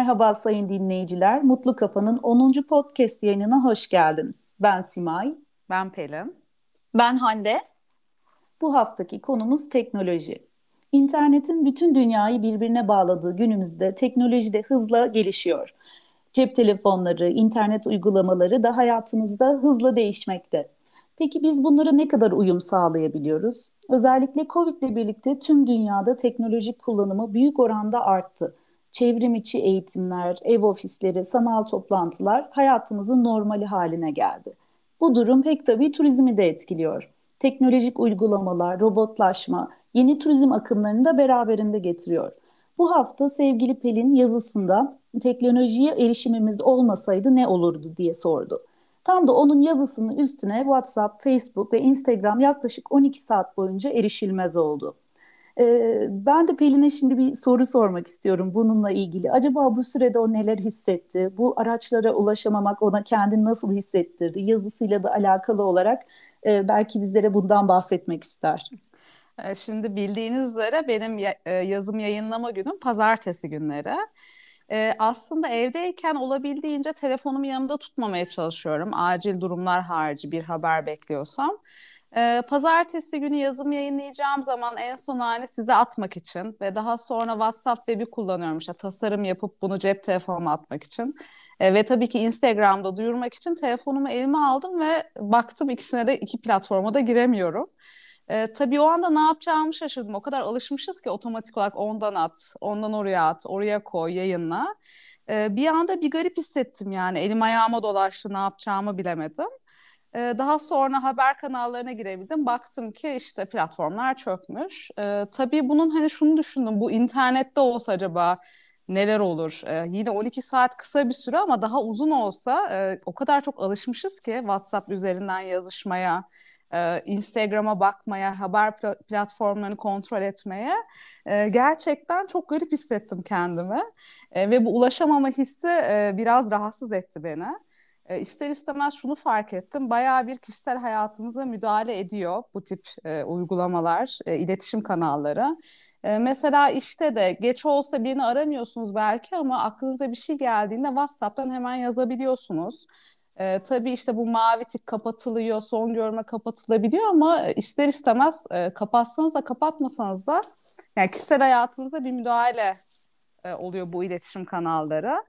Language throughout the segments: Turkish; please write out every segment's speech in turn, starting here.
Merhaba sayın dinleyiciler. Mutlu Kafa'nın 10. podcast yayınına hoş geldiniz. Ben Simay. Ben Pelin. Ben Hande. Bu haftaki konumuz teknoloji. İnternetin bütün dünyayı birbirine bağladığı günümüzde teknoloji de hızla gelişiyor. Cep telefonları, internet uygulamaları da hayatımızda hızla değişmekte. Peki biz bunlara ne kadar uyum sağlayabiliyoruz? Özellikle Covid ile birlikte tüm dünyada teknoloji kullanımı büyük oranda arttı. Çevrim içi eğitimler, ev ofisleri, sanal toplantılar hayatımızın normali haline geldi. Bu durum pek tabii turizmi de etkiliyor. Teknolojik uygulamalar, robotlaşma, yeni turizm akımlarını da beraberinde getiriyor. Bu hafta sevgili Pelin yazısında teknolojiye erişimimiz olmasaydı ne olurdu diye sordu. Tam da onun yazısının üstüne WhatsApp, Facebook ve Instagram yaklaşık 12 saat boyunca erişilmez oldu. Ee, ben de Pelin'e şimdi bir soru sormak istiyorum bununla ilgili. Acaba bu sürede o neler hissetti? Bu araçlara ulaşamamak ona kendini nasıl hissettirdi? Yazısıyla da alakalı olarak e, belki bizlere bundan bahsetmek ister. Ee, şimdi bildiğiniz üzere benim e, yazım yayınlama günüm pazartesi günleri. Aslında evdeyken olabildiğince telefonumu yanımda tutmamaya çalışıyorum. Acil durumlar harici bir haber bekliyorsam. Ee, pazartesi günü yazım yayınlayacağım zaman en son hali size atmak için ve daha sonra WhatsApp web'i kullanıyorum işte tasarım yapıp bunu cep telefonuma atmak için. Ee, ve tabii ki Instagram'da duyurmak için telefonumu elime aldım ve baktım ikisine de iki platforma da giremiyorum. Ee, tabii o anda ne yapacağımı şaşırdım. O kadar alışmışız ki otomatik olarak ondan at, ondan oraya at, oraya koy, yayınla. Ee, bir anda bir garip hissettim yani. Elim ayağıma dolaştı, ne yapacağımı bilemedim. Ee, daha sonra haber kanallarına girebildim. Baktım ki işte platformlar çökmüş. Ee, tabii bunun hani şunu düşündüm. Bu internette olsa acaba neler olur? Ee, yine 12 saat kısa bir süre ama daha uzun olsa e, o kadar çok alışmışız ki WhatsApp üzerinden yazışmaya, e, Instagram'a bakmaya, haber platformlarını kontrol etmeye e, gerçekten çok garip hissettim kendimi. E, ve bu ulaşamama hissi e, biraz rahatsız etti beni. E, ister istemez şunu fark ettim. Bayağı bir kişisel hayatımıza müdahale ediyor bu tip e, uygulamalar, e, iletişim kanalları. E, mesela işte de geç olsa birini aramıyorsunuz belki ama aklınıza bir şey geldiğinde WhatsApp'tan hemen yazabiliyorsunuz. E, tabii işte bu mavi tik kapatılıyor, son görme kapatılabiliyor ama ister istemez e, kapatsanız da kapatmasanız da yani kişisel hayatınıza bir müdahale e, oluyor bu iletişim kanalları.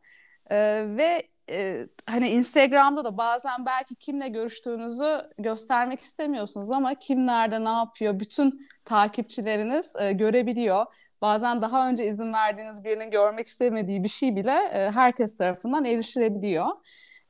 E, ve e, hani Instagram'da da bazen belki kimle görüştüğünüzü göstermek istemiyorsunuz ama kim nerede ne yapıyor bütün takipçileriniz e, görebiliyor. Bazen daha önce izin verdiğiniz birinin görmek istemediği bir şey bile e, herkes tarafından erişilebiliyor.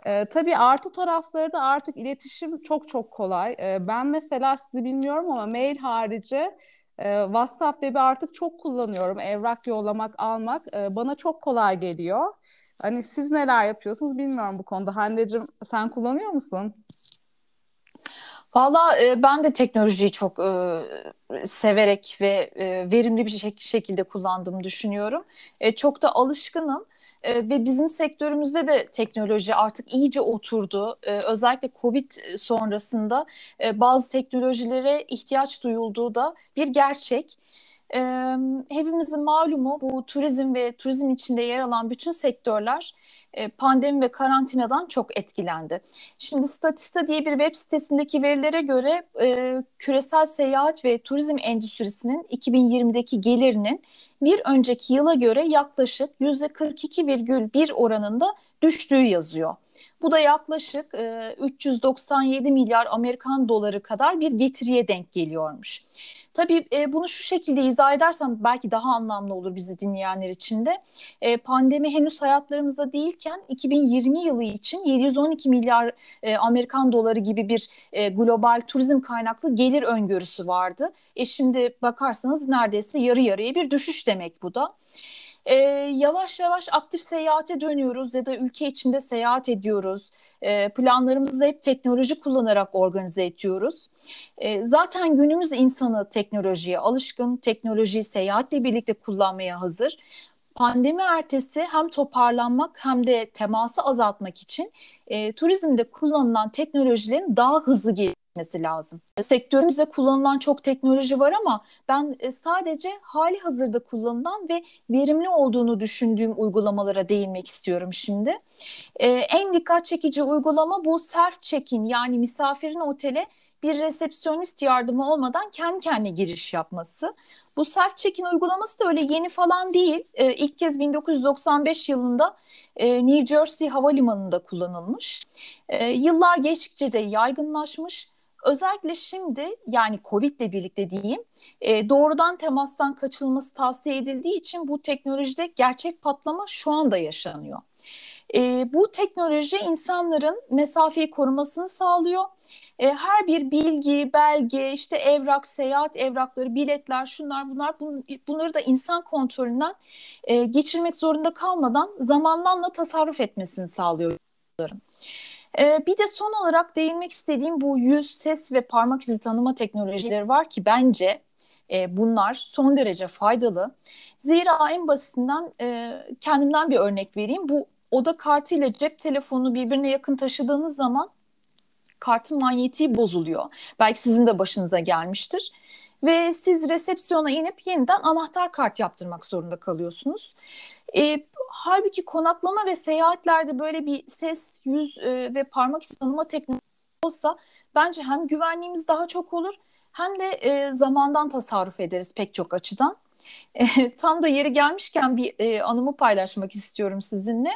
E, tabii artı tarafları da artık iletişim çok çok kolay. E, ben mesela sizi bilmiyorum ama mail harici e, WhatsApp web'i artık çok kullanıyorum. Evrak yollamak, almak e, bana çok kolay geliyor. Hani siz neler yapıyorsunuz bilmiyorum bu konuda. Hande'cim sen kullanıyor musun? Valla e, ben de teknolojiyi çok e, severek ve verimli bir şek- şekilde kullandığımı düşünüyorum. Çok da alışkınım. E, ve bizim sektörümüzde de teknoloji artık iyice oturdu. E, özellikle Covid sonrasında e, bazı teknolojilere ihtiyaç duyulduğu da bir gerçek. E, hepimizin malumu bu turizm ve turizm içinde yer alan bütün sektörler e, pandemi ve karantinadan çok etkilendi. Şimdi Statista diye bir web sitesindeki verilere göre e, küresel seyahat ve turizm endüstrisinin 2020'deki gelirinin bir önceki yıla göre yaklaşık %42,1 oranında düştüğü yazıyor. Bu da yaklaşık e, 397 milyar Amerikan doları kadar bir getiriye denk geliyormuş. Tabii e, bunu şu şekilde izah edersem belki daha anlamlı olur bizi dinleyenler için de. E, pandemi henüz hayatlarımızda değilken 2020 yılı için 712 milyar e, Amerikan doları gibi bir e, global turizm kaynaklı gelir öngörüsü vardı. E şimdi bakarsanız neredeyse yarı yarıya bir düşüş demek bu da e, yavaş yavaş aktif seyahate dönüyoruz ya da ülke içinde seyahat ediyoruz. E, planlarımızı hep teknoloji kullanarak organize ediyoruz. E, zaten günümüz insanı teknolojiye alışkın, teknolojiyi seyahatle birlikte kullanmaya hazır. Pandemi ertesi hem toparlanmak hem de teması azaltmak için e, turizmde kullanılan teknolojilerin daha hızlı etmesi lazım. Sektörümüzde kullanılan çok teknoloji var ama ben e, sadece hali hazırda kullanılan ve verimli olduğunu düşündüğüm uygulamalara değinmek istiyorum şimdi. Ee, en dikkat çekici uygulama bu self check-in yani misafirin otele bir resepsiyonist yardımı olmadan kendi kendine giriş yapması. Bu self check-in uygulaması da öyle yeni falan değil. Ee, ilk kez 1995 yılında e, New Jersey Havalimanı'nda kullanılmış. E, yıllar geçtikçe de yaygınlaşmış. Özellikle şimdi yani Covid ile birlikte diyeyim e, doğrudan temastan kaçılması tavsiye edildiği için bu teknolojide gerçek patlama şu anda yaşanıyor. E, bu teknoloji insanların mesafeyi korumasını sağlıyor. E, her bir bilgi, belge, işte evrak, seyahat evrakları, biletler, şunlar bunlar bun, bunları da insan kontrolünden e, geçirmek zorunda kalmadan zamanlanla tasarruf etmesini sağlıyor. Ee, bir de son olarak değinmek istediğim bu yüz, ses ve parmak izi tanıma teknolojileri var ki bence e, bunlar son derece faydalı. Zira en basitinden e, kendimden bir örnek vereyim. Bu oda kartı ile cep telefonu birbirine yakın taşıdığınız zaman kartın manyetiği bozuluyor. Belki sizin de başınıza gelmiştir. Ve siz resepsiyona inip yeniden anahtar kart yaptırmak zorunda kalıyorsunuz. E, halbuki konaklama ve seyahatlerde böyle bir ses, yüz e, ve parmak tanıma teknolojisi olsa bence hem güvenliğimiz daha çok olur hem de e, zamandan tasarruf ederiz pek çok açıdan. E, tam da yeri gelmişken bir e, anımı paylaşmak istiyorum sizinle.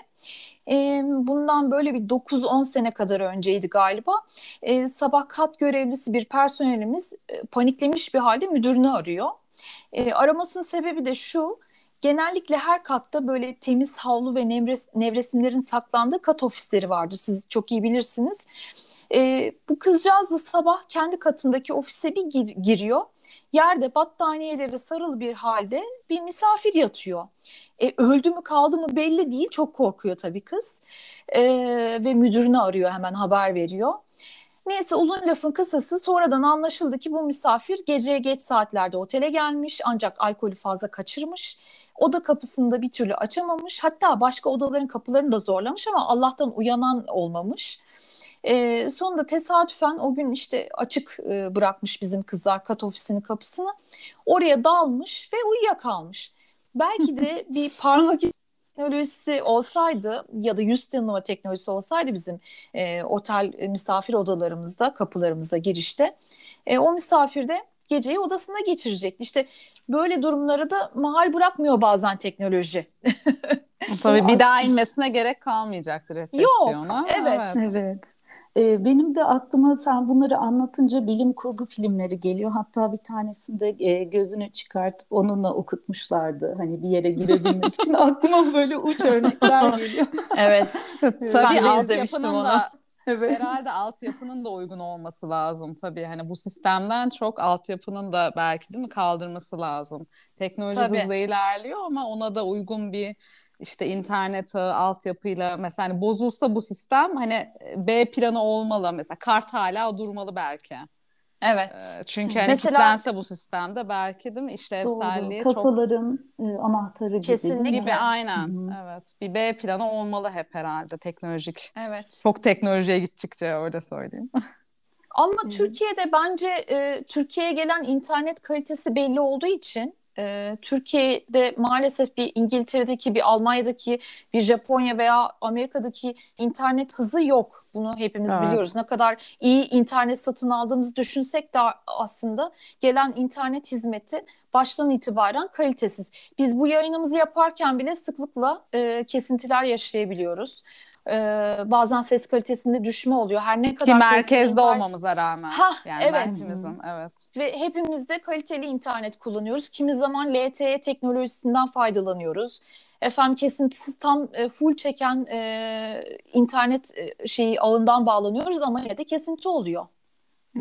E, bundan böyle bir 9-10 sene kadar önceydi galiba. E, sabah kat görevlisi bir personelimiz e, paniklemiş bir halde müdürünü arıyor. E, aramasının sebebi de şu. Genellikle her katta böyle temiz havlu ve nevres, nevresimlerin saklandığı kat ofisleri vardır. Siz çok iyi bilirsiniz. E, bu kızcağız da sabah kendi katındaki ofise bir gir, giriyor. Yerde battaniyeleri sarılı bir halde bir misafir yatıyor. E, öldü mü kaldı mı belli değil. Çok korkuyor tabii kız. E, ve müdürünü arıyor hemen haber veriyor. Neyse uzun lafın kısası sonradan anlaşıldı ki bu misafir geceye geç saatlerde otele gelmiş ancak alkolü fazla kaçırmış. Oda kapısını da bir türlü açamamış. Hatta başka odaların kapılarını da zorlamış ama Allah'tan uyanan olmamış. E, sonunda tesadüfen o gün işte açık e, bırakmış bizim kızlar kat ofisinin kapısını. Oraya dalmış ve uyuyakalmış. Belki de bir parmak teknolojisi olsaydı ya da yüz tanıma teknolojisi olsaydı bizim e, otel e, misafir odalarımızda, kapılarımızda, girişte e, o misafir de geceyi odasında geçirecekti. İşte böyle durumları da mahal bırakmıyor bazen teknoloji. Tabii bir daha inmesine gerek kalmayacaktır resepsiyona. Yok, evet. Evet. evet. Ee, benim de aklıma sen bunları anlatınca bilim kurgu filmleri geliyor. Hatta bir tanesinde e, gözünü çıkartıp onunla okutmuşlardı. Hani bir yere girebilmek için aklıma böyle uç örnekler geliyor. evet. Tabii altyapının da Evet. Herhalde altyapının da uygun olması lazım tabii. Hani bu sistemden çok altyapının da belki değil mi kaldırması lazım. Teknoloji tabii. hızla ilerliyor ama ona da uygun bir işte internet ağı altyapıyla mesela hani bozulsa bu sistem hani B planı olmalı mesela kart hala durmalı belki. Evet. Ee, çünkü hani Mesela, kilitlense bu sistemde belki değil mi işlevselliği doğru. Kasaların çok... E, anahtarı gibi. Kesinlikle. Gibi aynen. Hı-hı. Evet. Bir B planı olmalı hep herhalde teknolojik. Evet. Çok teknolojiye gidecekçe öyle söyleyeyim. Ama Hı-hı. Türkiye'de bence e, Türkiye'ye gelen internet kalitesi belli olduğu için e, Türkiye'de maalesef bir İngiltere'deki, bir Almanya'daki, bir Japonya veya Amerika'daki internet hızı yok. Bunu hepimiz evet. biliyoruz. Ne kadar iyi internet satın aldığımızı düşünsek de aslında gelen internet hizmeti baştan itibaren kalitesiz. Biz bu yayınımızı yaparken bile sıklıkla e, kesintiler yaşayabiliyoruz e, bazen ses kalitesinde düşme oluyor. Her ne kadar Ki merkezde internet... olmamıza rağmen. Ha, yani evet. Evet. Ve hepimiz de kaliteli internet kullanıyoruz. Kimi zaman LTE teknolojisinden faydalanıyoruz. Efendim kesintisiz tam e, full çeken e, internet e, şeyi ağından bağlanıyoruz ama yine de kesinti oluyor.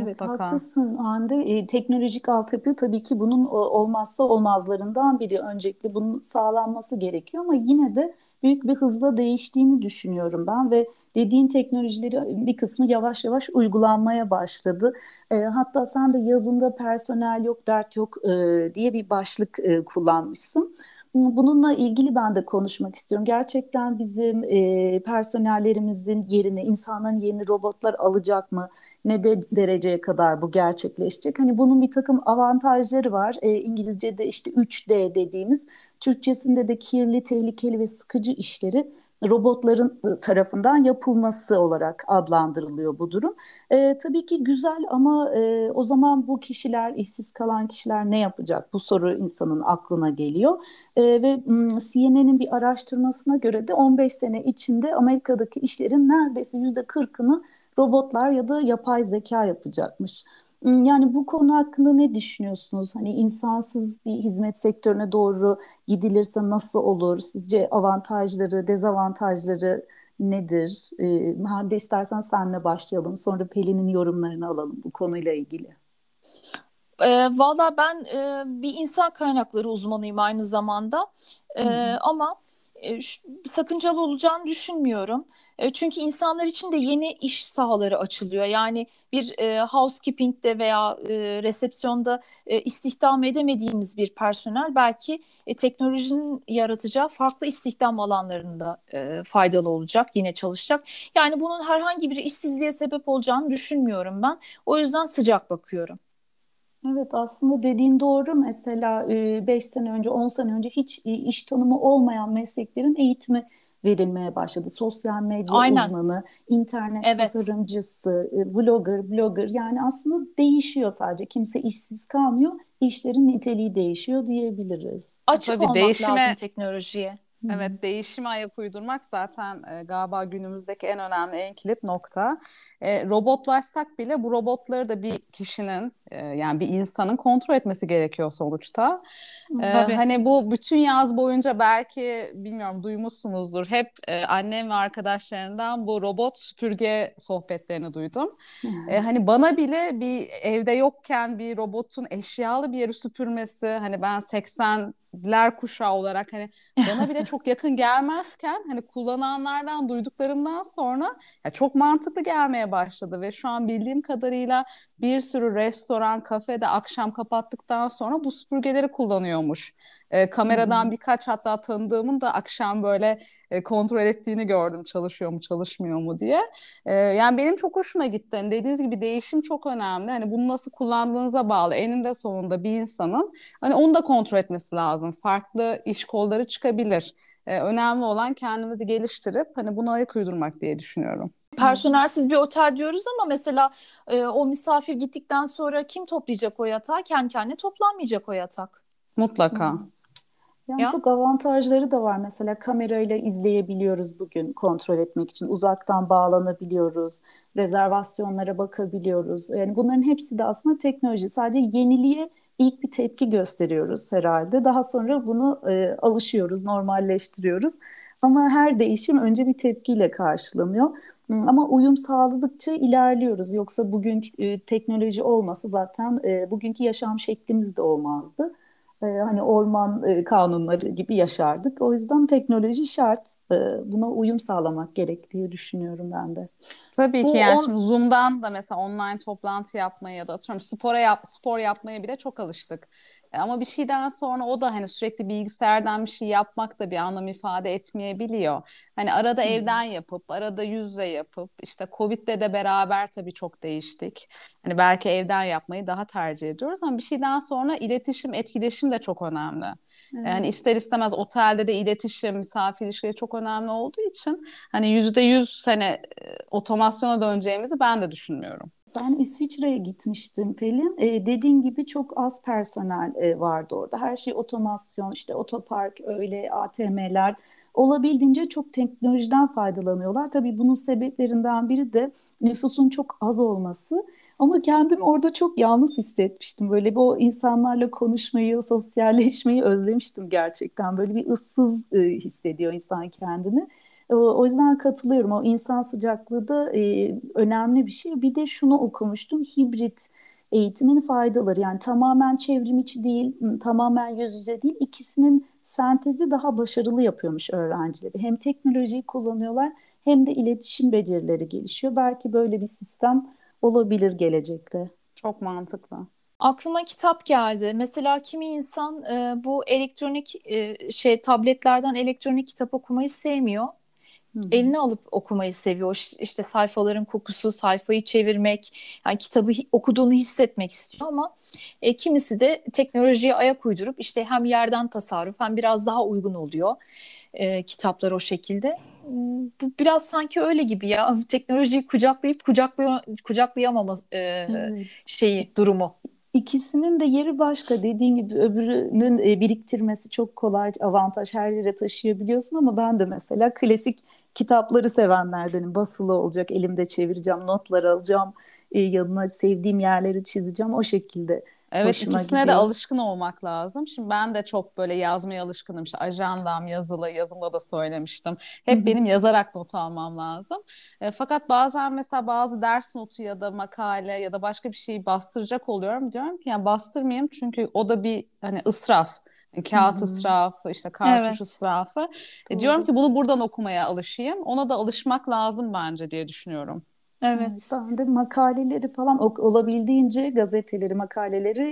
Evet Mutlaka. haklısın Hande. E, teknolojik altyapı tabii ki bunun olmazsa olmazlarından biri. Öncelikle bunun sağlanması gerekiyor ama yine de büyük bir hızla değiştiğini düşünüyorum ben ve dediğin teknolojileri bir kısmı yavaş yavaş uygulanmaya başladı. E, hatta sen de yazında personel yok, dert yok e, diye bir başlık e, kullanmışsın. Bununla ilgili ben de konuşmak istiyorum. Gerçekten bizim e, personellerimizin yerini, insanların yerini robotlar alacak mı? Ne de dereceye kadar bu gerçekleşecek? Hani bunun bir takım avantajları var. E, İngilizce'de işte 3D dediğimiz, Türkçesinde de kirli, tehlikeli ve sıkıcı işleri robotların ıı, tarafından yapılması olarak adlandırılıyor bu durum. E, tabii ki güzel ama e, o zaman bu kişiler, işsiz kalan kişiler ne yapacak? Bu soru insanın aklına geliyor. E, ve CNN'in bir araştırmasına göre de 15 sene içinde Amerika'daki işlerin neredeyse %40'ını robotlar ya da yapay zeka yapacakmış. Yani bu konu hakkında ne düşünüyorsunuz? Hani insansız bir hizmet sektörüne doğru gidilirse nasıl olur? Sizce avantajları, dezavantajları nedir? Ee, Hande istersen senle başlayalım. Sonra Pelin'in yorumlarını alalım bu konuyla ilgili. E, Valla ben e, bir insan kaynakları uzmanıyım aynı zamanda. E, ama e, sakıncalı olacağını düşünmüyorum. E, çünkü insanlar için de yeni iş sahaları açılıyor. Yani bir e, housekeeping'de veya e, resepsiyonda e, istihdam edemediğimiz bir personel belki e, teknolojinin yaratacağı farklı istihdam alanlarında e, faydalı olacak, yine çalışacak. Yani bunun herhangi bir işsizliğe sebep olacağını düşünmüyorum ben. O yüzden sıcak bakıyorum. Evet aslında dediğin doğru. Mesela 5 sene önce, 10 sene önce hiç iş tanımı olmayan mesleklerin eğitimi verilmeye başladı. Sosyal medya Aynen. uzmanı, internet evet. tasarımcısı, blogger, blogger yani aslında değişiyor sadece. Kimse işsiz kalmıyor. İşlerin niteliği değişiyor diyebiliriz. Açık Tabii olmak değişime, lazım teknolojiye. Evet, değişime ayak uydurmak zaten e, galiba günümüzdeki en önemli, en kilit nokta. E, robotlaşsak bile bu robotları da bir kişinin e, yani bir insanın kontrol etmesi gerekiyor sonuçta. E, Tabii. Hani bu bütün yaz boyunca belki bilmiyorum duymuşsunuzdur. Hep e, annem ve arkadaşlarından bu robot süpürge sohbetlerini duydum. E, hani bana bile bir evde yokken bir robotun eşyalı bir yeri süpürmesi hani ben 80 ler kuşağı olarak hani bana bile çok yakın gelmezken hani kullananlardan duyduklarımdan sonra ya çok mantıklı gelmeye başladı ve şu an bildiğim kadarıyla bir sürü restoran, kafede akşam kapattıktan sonra bu süpürgeleri kullanıyormuş. E, kameradan hmm. birkaç hatta tanıdığımın da akşam böyle e, kontrol ettiğini gördüm çalışıyor mu çalışmıyor mu diye. E, yani benim çok hoşuma gitti. Yani dediğiniz gibi değişim çok önemli. Hani bunu nasıl kullandığınıza bağlı. Eninde sonunda bir insanın hani onu da kontrol etmesi lazım. Farklı iş kolları çıkabilir. E, önemli olan kendimizi geliştirip hani buna ayak uydurmak diye düşünüyorum. Personelsiz bir otel diyoruz ama mesela e, o misafir gittikten sonra kim toplayacak o yatağı? Kendi kendine toplanmayacak o yatak. Mutlaka. Yani ya. çok avantajları da var. Mesela kamerayla izleyebiliyoruz bugün kontrol etmek için. Uzaktan bağlanabiliyoruz. Rezervasyonlara bakabiliyoruz. Yani bunların hepsi de aslında teknoloji. Sadece yeniliğe ilk bir tepki gösteriyoruz herhalde. Daha sonra bunu e, alışıyoruz, normalleştiriyoruz. Ama her değişim önce bir tepkiyle karşılanıyor. Ama uyum sağladıkça ilerliyoruz. Yoksa bugün e, teknoloji olmasa zaten e, bugünkü yaşam şeklimiz de olmazdı. E, hani orman e, kanunları gibi yaşardık. O yüzden teknoloji şart. E, buna uyum sağlamak gerektiği düşünüyorum ben de. Tabii Bu ki yani on... şimdi Zoom'dan da mesela online toplantı yapmaya ya da atıyorum spora yap, spor yapmaya bile çok alıştık. E, ama bir şeyden sonra o da hani sürekli bilgisayardan bir şey yapmak da bir anlam ifade etmeyebiliyor. Hani arada hmm. evden yapıp, arada yüzle yapıp, işte Covid'de de beraber tabii çok değiştik. Hani belki evden yapmayı daha tercih ediyoruz ama bir şeyden sonra iletişim, etkileşim de çok önemli. Evet. Yani ister istemez otelde de iletişim, misafir ilişkileri çok önemli olduğu için hani yüzde yüz sene e, otomasyona döneceğimizi ben de düşünmüyorum. Ben İsviçre'ye gitmiştim Pelin. E, dediğin gibi çok az personel e, vardı orada. Her şey otomasyon, işte otopark, öyle ATM'ler olabildiğince çok teknolojiden faydalanıyorlar. Tabii bunun sebeplerinden biri de nüfusun çok az olması. Ama kendim orada çok yalnız hissetmiştim. Böyle bu insanlarla konuşmayı, sosyalleşmeyi özlemiştim gerçekten. Böyle bir ıssız e, hissediyor insan kendini. O yüzden katılıyorum. O insan sıcaklığı da e, önemli bir şey. Bir de şunu okumuştum. Hibrit eğitimin faydaları. Yani tamamen çevrim içi değil, tamamen yüz yüze değil. İkisinin sentezi daha başarılı yapıyormuş öğrencileri. Hem teknolojiyi kullanıyorlar hem de iletişim becerileri gelişiyor. Belki böyle bir sistem olabilir gelecekte. Çok mantıklı. Aklıma kitap geldi. Mesela kimi insan e, bu elektronik e, şey tabletlerden elektronik kitap okumayı sevmiyor. Hı hı. Eline alıp okumayı seviyor. İşte sayfaların kokusu, sayfayı çevirmek, yani kitabı okuduğunu hissetmek istiyor ama e, kimisi de teknolojiye ayak uydurup işte hem yerden tasarruf hem biraz daha uygun oluyor e, kitaplar o şekilde. Hmm, bu biraz sanki öyle gibi ya teknolojiyi kucaklayıp kucaklay kucaklayamama e, evet. şeyi durumu. İkisinin de yeri başka. Dediğin gibi öbürünün e, biriktirmesi çok kolay, avantaj her yere taşıyabiliyorsun ama ben de mesela klasik kitapları sevenlerdenim. Basılı olacak, elimde çevireceğim, notlar alacağım, e, yanına sevdiğim yerleri çizeceğim o şekilde. Evet Hoşuma ikisine gidiyor. de alışkın olmak lazım. Şimdi ben de çok böyle yazmaya alışkınım. İşte ajandam yazılı, yazımda da söylemiştim. Hep Hı-hı. benim yazarak not almam lazım. E, fakat bazen mesela bazı ders notu ya da makale ya da başka bir şeyi bastıracak oluyorum. Diyorum ki yani bastırmayayım çünkü o da bir hani ısraf. Kağıt Hı-hı. israfı, işte kartuş evet. israfı. E, diyorum ki bunu buradan okumaya alışayım. Ona da alışmak lazım bence diye düşünüyorum. Evet. Ben de makaleleri falan olabildiğince gazeteleri, makaleleri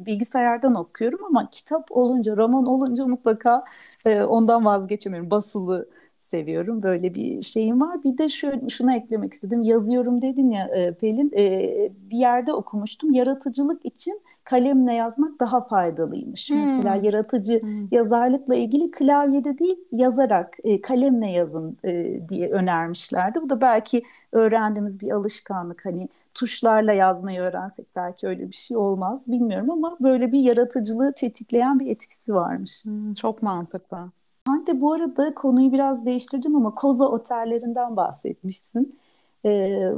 e, bilgisayardan okuyorum ama kitap olunca, roman olunca mutlaka e, ondan vazgeçemiyorum. Basılı seviyorum. Böyle bir şeyim var. Bir de şöyle şunu eklemek istedim. Yazıyorum dedin ya e, Pelin. E, bir yerde okumuştum. Yaratıcılık için kalemle yazmak daha faydalıymış. Hmm. Mesela yaratıcı hmm. yazarlıkla ilgili klavyede değil yazarak e, kalemle yazın e, diye önermişlerdi. Bu da belki öğrendiğimiz bir alışkanlık. Hani tuşlarla yazmayı öğrensek belki öyle bir şey olmaz bilmiyorum ama böyle bir yaratıcılığı tetikleyen bir etkisi varmış. Hmm, çok mantıklı. Hande bu arada konuyu biraz değiştirdim ama Koza otellerinden bahsetmişsin. Ee,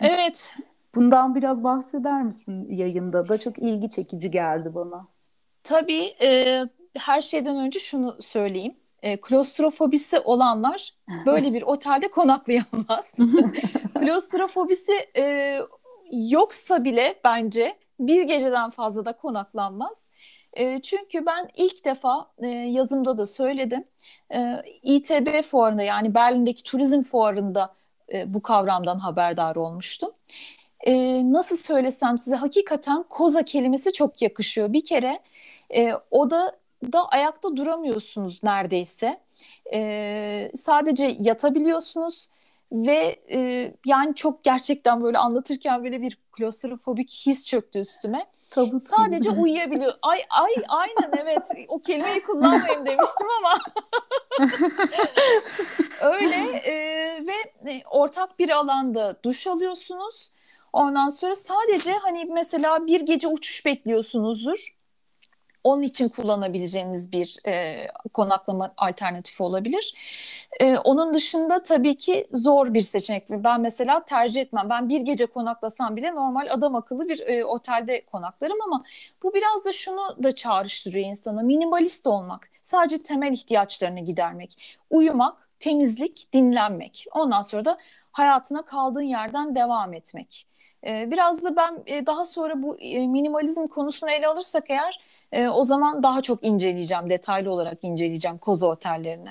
evet. Bundan biraz bahseder misin yayında da? Çok ilgi çekici geldi bana. Tabii e, her şeyden önce şunu söyleyeyim. E, klostrofobisi olanlar böyle bir otelde konaklayamaz. klostrofobisi e, yoksa bile bence bir geceden fazla da konaklanmaz. Çünkü ben ilk defa yazımda da söyledim. E, İTB fuarında yani Berlin'deki turizm fuarında bu kavramdan haberdar olmuştum. Nasıl söylesem size hakikaten koza kelimesi çok yakışıyor. Bir kere e, da da ayakta duramıyorsunuz neredeyse. E, sadece yatabiliyorsunuz ve e, yani çok gerçekten böyle anlatırken böyle bir klostrofobik his çöktü üstüme. Tabut Sadece gibi. uyuyabiliyor. Ay ay aynen evet. O kelimeyi kullanmayayım demiştim ama. Öyle e, ve e, ortak bir alanda duş alıyorsunuz. Ondan sonra sadece hani mesela bir gece uçuş bekliyorsunuzdur onun için kullanabileceğiniz bir e, konaklama alternatifi olabilir. E, onun dışında tabii ki zor bir seçenek. Ben mesela tercih etmem. Ben bir gece konaklasam bile normal adam akıllı bir e, otelde konaklarım ama bu biraz da şunu da çağrıştırıyor insana. Minimalist olmak, sadece temel ihtiyaçlarını gidermek, uyumak, temizlik, dinlenmek. Ondan sonra da hayatına kaldığın yerden devam etmek. Ee, biraz da ben e, daha sonra bu e, minimalizm konusunu ele alırsak eğer e, o zaman daha çok inceleyeceğim, detaylı olarak inceleyeceğim koza otellerini.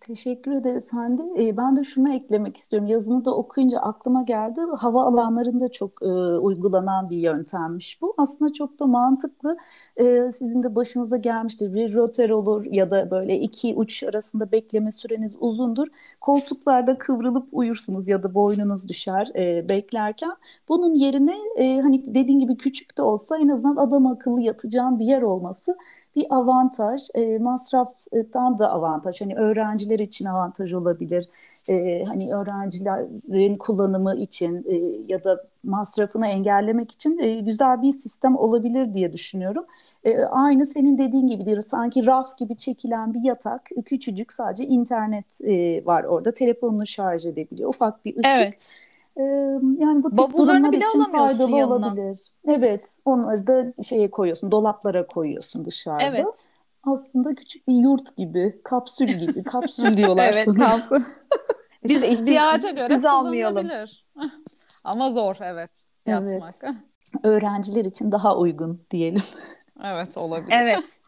Teşekkür ederiz Hande. Ben de şunu eklemek istiyorum. Yazını da okuyunca aklıma geldi. Hava alanlarında çok uygulanan bir yöntemmiş bu. Aslında çok da mantıklı. Sizin de başınıza gelmiştir. Bir roter olur ya da böyle iki uç arasında bekleme süreniz uzundur. Koltuklarda kıvrılıp uyursunuz ya da boynunuz düşer beklerken. Bunun yerine e, hani dediğin gibi küçük de olsa en azından adam akıllı yatacağın bir yer olması bir avantaj. E, masraftan da avantaj. Hani öğrenciler için avantaj olabilir. E, hani öğrencilerin kullanımı için e, ya da masrafını engellemek için e, güzel bir sistem olabilir diye düşünüyorum. E, aynı senin dediğin gibi diyor. Sanki raf gibi çekilen bir yatak, küçücük sadece internet e, var orada. Telefonunu şarj edebiliyor. Ufak bir ışık. Evet yani bu bavullarını bile alamıyorsun yanına. Olabilir. Evet, onları da şeye koyuyorsun, dolaplara koyuyorsun dışarıda. Evet. Aslında küçük bir yurt gibi, kapsül gibi. Kapsül diyorlar Evet, kapsül. Biz ihtiyaca göre biz almayalım. Ama zor evet yatmak. Evet. Öğrenciler için daha uygun diyelim. Evet olabilir. Evet.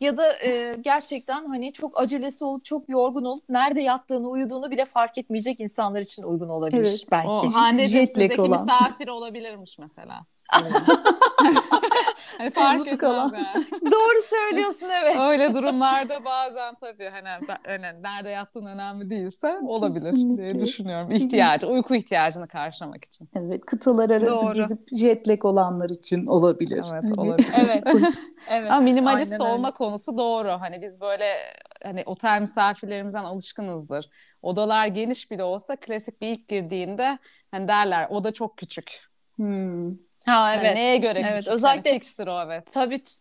Ya da e, gerçekten hani çok acelesi olup çok yorgun olup nerede yattığını uyuduğunu bile fark etmeyecek insanlar için uygun olabilir evet. belki. O Hande'cim sizdeki olan. misafir olabilirmiş mesela. hani fark etmez. Doğru söylüyorsun evet. Öyle durumlarda bazen tabii hani, hani nerede yattığın önemli değilse olabilir diye Kesinlikle. düşünüyorum. İhtiyacı, uyku ihtiyacını karşılamak için. Evet, kıtalar arası Doğru. gezip jet lag olanlar için olabilir. Evet, Hani- olabilir. Evet. evet. Ama minimalist aynen öyle. olma konusu doğru. Hani biz böyle hani otel misafirlerimizden alışkınızdır. Odalar geniş bile olsa klasik bir ilk girdiğinde hani derler oda çok küçük. Hmm. Ha Hani evet. neye göre Evet, küçük? özellikle- Hani fikstir o evet. Tabii t-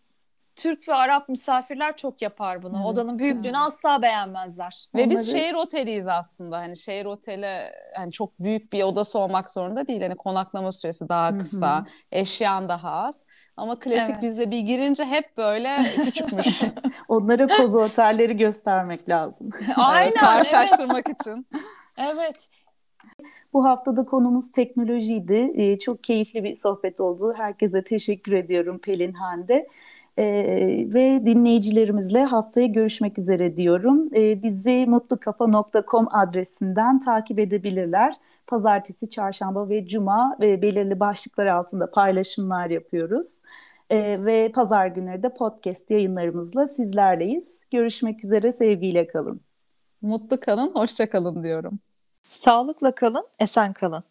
Türk ve Arap misafirler çok yapar bunu. Evet, Odanın büyüklüğünü evet. asla beğenmezler. Ve biz Onları- şehir oteliyiz aslında. Hani şehir oteli hani çok büyük bir odası olmak zorunda değil. Hani konaklama süresi daha kısa, eşyan daha az. Ama klasik Evet. bizde bir girince hep böyle küçükmüş. Onlara kozu otelleri göstermek lazım. Aynen. Evet, karşılaştırmak için. Evet. Bu haftada konumuz teknolojiydi. Ee, çok keyifli bir sohbet oldu. Herkese teşekkür ediyorum Pelin Hande. Ee, ve dinleyicilerimizle haftaya görüşmek üzere diyorum. Ee, bizi mutlukafa.com adresinden takip edebilirler. Pazartesi, çarşamba ve cuma ve belirli başlıklar altında paylaşımlar yapıyoruz. Ee, ve pazar günleri de podcast yayınlarımızla sizlerleyiz. Görüşmek üzere, sevgiyle kalın. Mutlu kalın, hoşça kalın diyorum. Sağlıkla kalın, esen kalın.